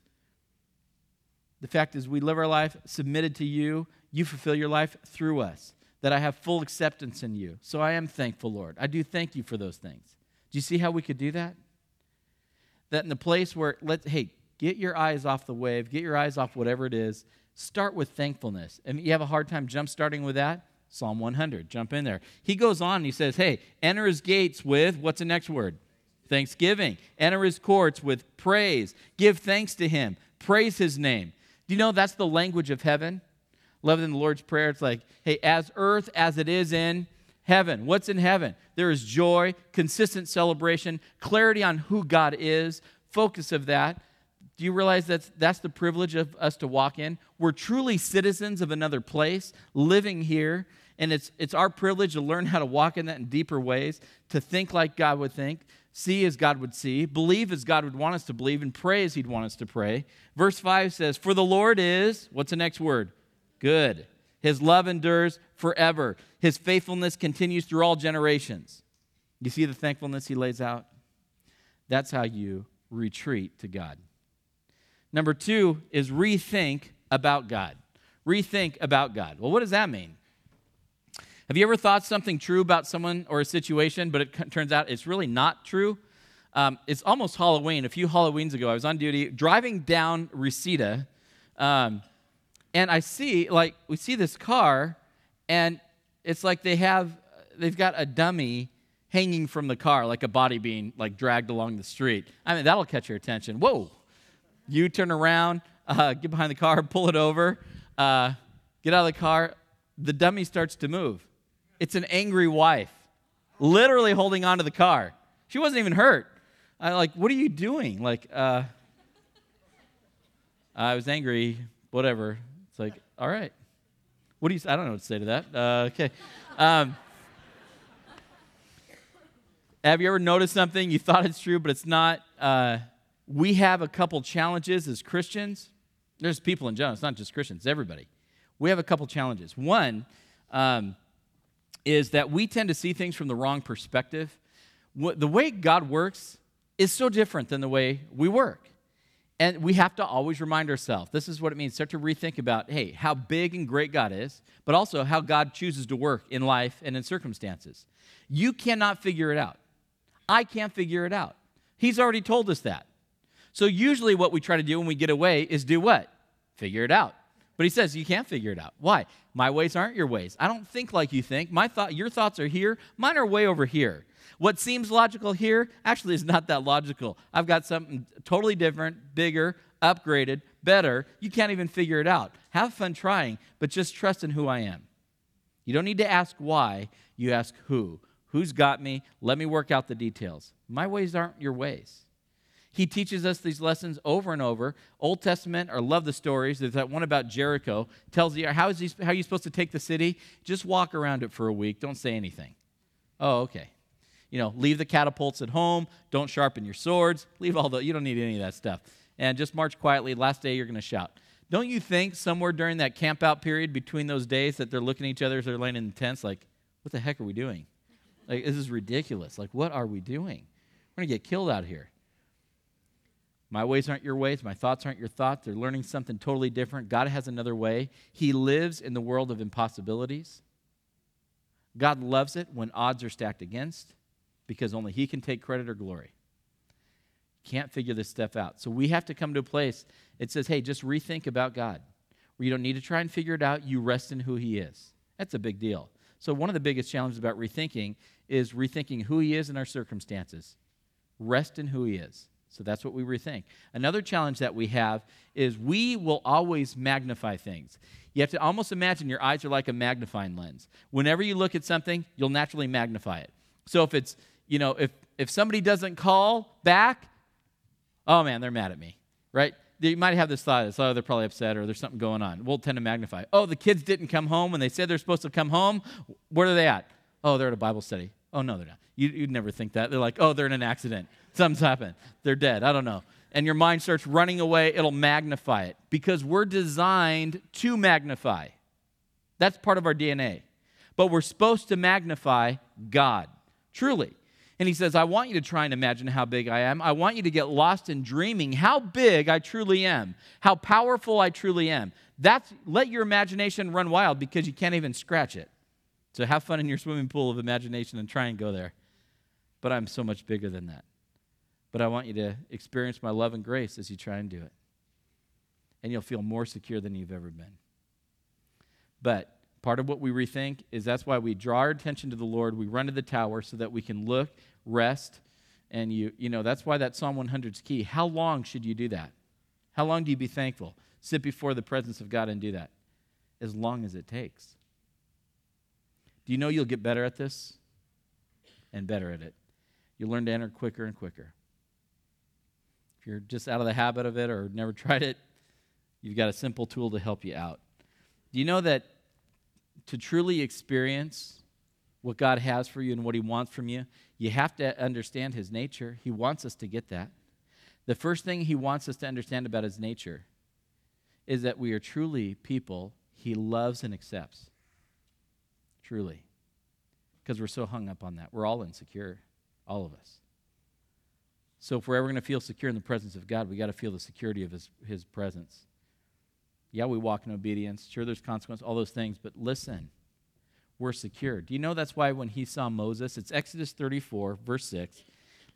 A: The fact is, we live our life submitted to you. You fulfill your life through us, that I have full acceptance in you. So I am thankful, Lord. I do thank you for those things. Do you see how we could do that? That in the place where, let's, hey, get your eyes off the wave, get your eyes off whatever it is, start with thankfulness. And you have a hard time jump starting with that? Psalm 100, jump in there. He goes on and he says, hey, enter his gates with, what's the next word? thanksgiving. Enter his courts with praise. Give thanks to him. Praise his name. Do you know that's the language of heaven? Love in the Lord's Prayer. It's like, hey, as earth as it is in Heaven. What's in heaven? There is joy, consistent celebration, clarity on who God is, focus of that. Do you realize that's, that's the privilege of us to walk in? We're truly citizens of another place, living here, and it's, it's our privilege to learn how to walk in that in deeper ways, to think like God would think, see as God would see, believe as God would want us to believe, and pray as He'd want us to pray. Verse 5 says, For the Lord is, what's the next word? Good. His love endures forever. His faithfulness continues through all generations. You see the thankfulness he lays out? That's how you retreat to God. Number two is rethink about God. Rethink about God. Well, what does that mean? Have you ever thought something true about someone or a situation, but it turns out it's really not true? Um, it's almost Halloween. A few Halloweens ago, I was on duty driving down Reseda, um, and I see, like, we see this car, and it's like they have, they've got a dummy hanging from the car, like a body being like dragged along the street. I mean, that'll catch your attention. Whoa! You turn around, uh, get behind the car, <laughs> pull it over, uh, get out of the car. The dummy starts to move. It's an angry wife, literally holding onto the car. She wasn't even hurt. I like, what are you doing? Like, uh, I was angry. Whatever. All right. What do you? I don't know what to say to that. Uh, okay. Um, have you ever noticed something you thought it's true, but it's not? Uh, we have a couple challenges as Christians. There's people in general. It's not just Christians. It's Everybody. We have a couple challenges. One. Um, is that we tend to see things from the wrong perspective. The way God works is so different than the way we work. And we have to always remind ourselves this is what it means. Start to rethink about, hey, how big and great God is, but also how God chooses to work in life and in circumstances. You cannot figure it out. I can't figure it out. He's already told us that. So usually what we try to do when we get away is do what? Figure it out. But he says you can't figure it out. Why? My ways aren't your ways. I don't think like you think. My thought, your thoughts are here. Mine are way over here. What seems logical here actually is not that logical. I've got something totally different, bigger, upgraded, better. You can't even figure it out. Have fun trying, but just trust in who I am. You don't need to ask why, you ask who. Who's got me? Let me work out the details. My ways aren't your ways. He teaches us these lessons over and over. Old Testament, or love the stories. There's that one about Jericho. Tells you how is he, how are you supposed to take the city? Just walk around it for a week. Don't say anything. Oh, okay. You know, leave the catapults at home. Don't sharpen your swords. Leave all the. You don't need any of that stuff. And just march quietly. Last day, you're going to shout. Don't you think somewhere during that camp out period between those days that they're looking at each other as they're laying in the tents, like, what the heck are we doing? Like, this is ridiculous. Like, what are we doing? We're going to get killed out here. My ways aren't your ways. My thoughts aren't your thoughts. They're learning something totally different. God has another way. He lives in the world of impossibilities. God loves it when odds are stacked against because only He can take credit or glory. Can't figure this stuff out. So we have to come to a place, it says, hey, just rethink about God, where you don't need to try and figure it out. You rest in who He is. That's a big deal. So, one of the biggest challenges about rethinking is rethinking who He is in our circumstances. Rest in who He is. So that's what we rethink. Another challenge that we have is we will always magnify things. You have to almost imagine your eyes are like a magnifying lens. Whenever you look at something, you'll naturally magnify it. So if it's, you know, if if somebody doesn't call back, oh man, they're mad at me, right? You might have this thought, oh, they're probably upset or there's something going on. We'll tend to magnify. Oh, the kids didn't come home when they said they're supposed to come home. Where are they at? Oh, they're at a Bible study. Oh, no, they're not. You, would never think that. They're like, oh, they're in an accident. Something's happened. They're dead. I don't know. And your mind starts running away, it'll magnify it because we're designed to magnify. That's part of our DNA. But we're supposed to magnify God, truly. And he says, I want you to try and imagine how big I am. I want you to get lost in dreaming how big I truly am, how powerful I truly am. That's let your imagination run wild because you can't even scratch it. So have fun in your swimming pool of imagination and try and go there. But I'm so much bigger than that. But I want you to experience my love and grace as you try and do it. And you'll feel more secure than you've ever been. But part of what we rethink is that's why we draw our attention to the Lord. We run to the tower so that we can look, rest, and you, you know, that's why that Psalm 100 is key. How long should you do that? How long do you be thankful? Sit before the presence of God and do that? As long as it takes. Do you know you'll get better at this? And better at it. You'll learn to enter quicker and quicker. If you're just out of the habit of it or never <laughs> tried it, you've got a simple tool to help you out. Do you know that to truly experience what God has for you and what He wants from you, you have to understand His nature. He wants us to get that. The first thing He wants us to understand about His nature is that we are truly people He loves and accepts. Truly. Because we're so hung up on that. We're all insecure, all of us. So if we're ever going to feel secure in the presence of God, we got to feel the security of his, his presence. Yeah, we walk in obedience. Sure, there's consequence, all those things, but listen, we're secure. Do you know that's why when he saw Moses, it's Exodus 34, verse 6.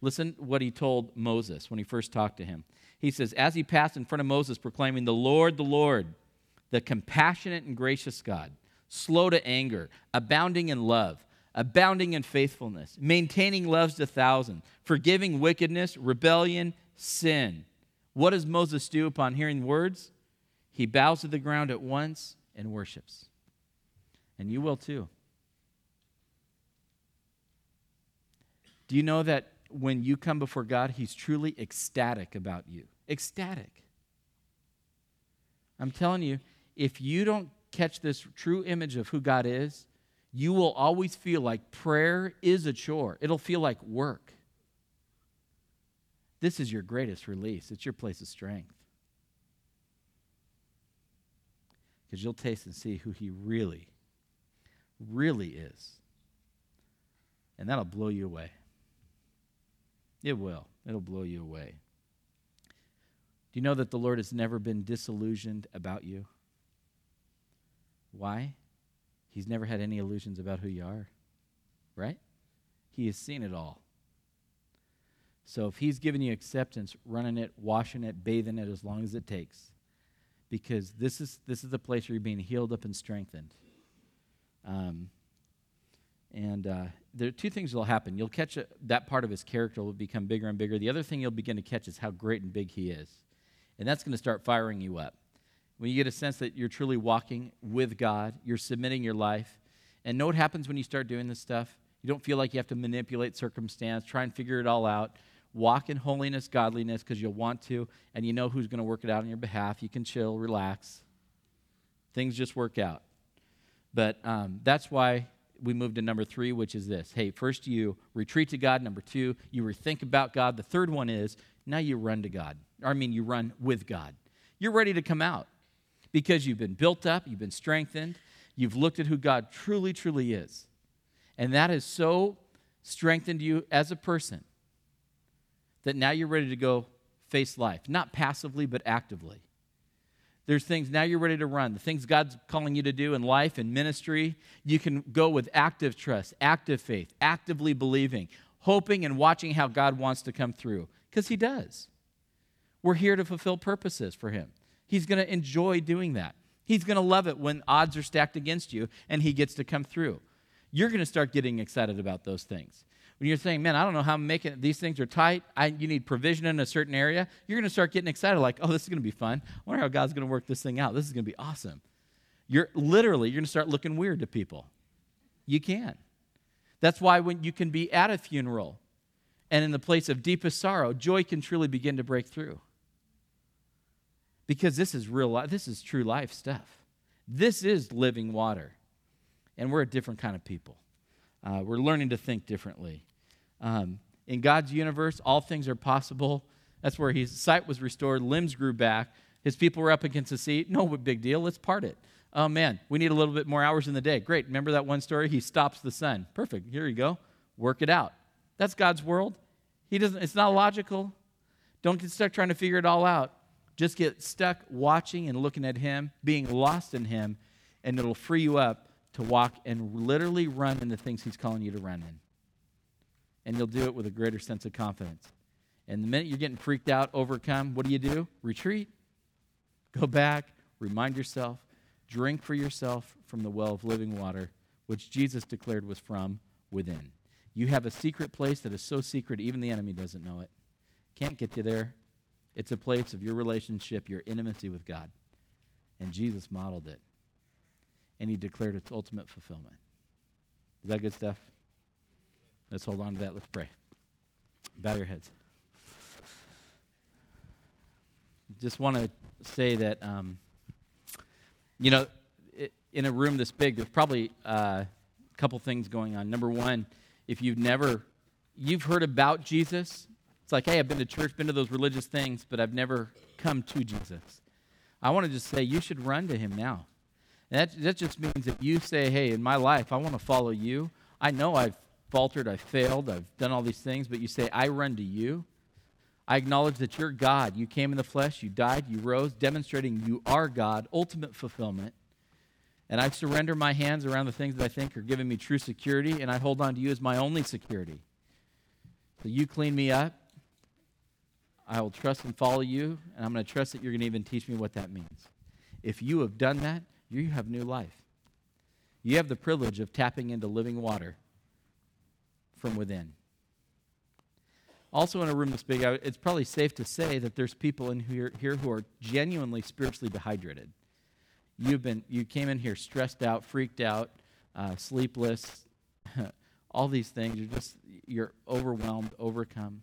A: Listen what he told Moses when he first talked to him. He says, As he passed in front of Moses, proclaiming, The Lord, the Lord, the compassionate and gracious God, slow to anger, abounding in love abounding in faithfulness, maintaining loves to thousands, forgiving wickedness, rebellion, sin. What does Moses do upon hearing words? He bows to the ground at once and worships. And you will too. Do you know that when you come before God, He's truly ecstatic about you? Ecstatic. I'm telling you, if you don't catch this true image of who God is, you will always feel like prayer is a chore. It'll feel like work. This is your greatest release, it's your place of strength. Because you'll taste and see who He really, really is. And that'll blow you away. It will. It'll blow you away. Do you know that the Lord has never been disillusioned about you? Why? He's never had any illusions about who you are, right? He has seen it all. So if He's given you acceptance, running it, washing it, bathing it as long as it takes, because this is this is the place where you're being healed up and strengthened. Um, and uh, there are two things that will happen. You'll catch a, that part of his character will become bigger and bigger. The other thing you'll begin to catch is how great and big he is, and that's going to start firing you up when you get a sense that you're truly walking with God, you're submitting your life. And know what happens when you start doing this stuff? You don't feel like you have to manipulate circumstance, try and figure it all out. Walk in holiness, godliness, because you'll want to, and you know who's going to work it out on your behalf. You can chill, relax. Things just work out. But um, that's why we moved to number three, which is this. Hey, first you retreat to God. Number two, you rethink about God. The third one is now you run to God. I mean, you run with God. You're ready to come out because you've been built up, you've been strengthened, you've looked at who God truly, truly is. And that has so strengthened you as a person that now you're ready to go face life, not passively, but actively. There's things now you're ready to run. The things God's calling you to do in life and ministry, you can go with active trust, active faith, actively believing, hoping and watching how God wants to come through, because He does. We're here to fulfill purposes for Him. He's going to enjoy doing that. He's going to love it when odds are stacked against you and he gets to come through. You're going to start getting excited about those things. When you're saying, man, I don't know how I'm making it. These things are tight. I, you need provision in a certain area. You're going to start getting excited, like, oh, this is going to be fun. I wonder how God's going to work this thing out. This is going to be awesome. You're literally, you're going to start looking weird to people. You can. That's why when you can be at a funeral and in the place of deepest sorrow, joy can truly begin to break through because this is real life. This is true life stuff. This is living water. And we're a different kind of people. Uh, we're learning to think differently. Um, in God's universe, all things are possible. That's where his sight was restored, limbs grew back, his people were up against the sea. No big deal, let's part it. Oh man, we need a little bit more hours in the day. Great. Remember that one story? He stops the sun. Perfect. Here you go. Work it out. That's God's world. He doesn't, it's not logical. Don't get stuck trying to figure it all out. Just get stuck watching and looking at Him, being lost in Him, and it'll free you up to walk and literally run in the things He's calling you to run in. And you'll do it with a greater sense of confidence. And the minute you're getting freaked out, overcome, what do you do? Retreat. Go back, remind yourself, drink for yourself from the well of living water, which Jesus declared was from within. You have a secret place that is so secret, even the enemy doesn't know it. Can't get you there. It's a place of your relationship, your intimacy with God. And Jesus modeled it. And he declared its ultimate fulfillment. Is that good stuff? Let's hold on to that. Let's pray. Bow your heads. Just want to say that, um, you know, in a room this big, there's probably uh, a couple things going on. Number one, if you've never, you've heard about Jesus. It's like, hey, I've been to church, been to those religious things, but I've never come to Jesus. I want to just say you should run to him now. And that, that just means if you say, hey, in my life, I want to follow you. I know I've faltered, I've failed, I've done all these things, but you say, I run to you. I acknowledge that you're God. You came in the flesh, you died, you rose, demonstrating you are God, ultimate fulfillment. And I surrender my hands around the things that I think are giving me true security, and I hold on to you as my only security. So you clean me up. I will trust and follow you, and I'm going to trust that you're going to even teach me what that means. If you have done that, you have new life. You have the privilege of tapping into living water from within. Also, in a room this big, it's probably safe to say that there's people in here, here who are genuinely spiritually dehydrated. You've been, you came in here stressed out, freaked out, uh, sleepless, <laughs> all these things. You're just, you're overwhelmed, overcome.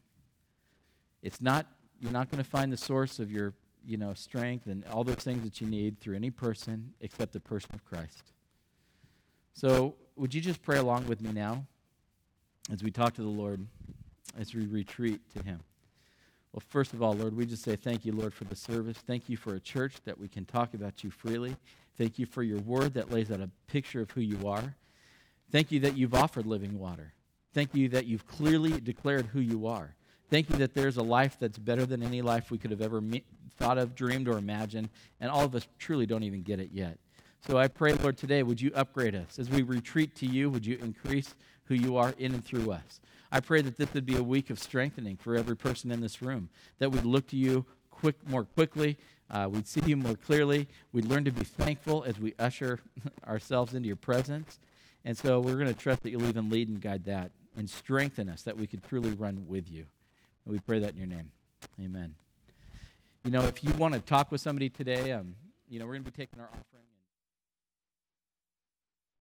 A: It's not, you're not going to find the source of your, you know, strength and all those things that you need through any person except the person of Christ. So, would you just pray along with me now as we talk to the Lord, as we retreat to Him? Well, first of all, Lord, we just say thank you, Lord, for the service. Thank you for a church that we can talk about you freely. Thank you for your word that lays out a picture of who you are. Thank you that you've offered living water. Thank you that you've clearly declared who you are. Thank you that there's a life that's better than any life we could have ever me- thought of, dreamed, or imagined, and all of us truly don't even get it yet. So I pray, Lord, today, would you upgrade us? As we retreat to you, would you increase who you are in and through us? I pray that this would be a week of strengthening for every person in this room, that we'd look to you quick, more quickly, uh, we'd see you more clearly, we'd learn to be thankful as we usher <laughs> ourselves into your presence. And so we're going to trust that you'll even lead and guide that and strengthen us that we could truly run with you. And we pray that in your name. Amen. You know, if you want to talk with somebody today, um, you know, we're going to be taking our.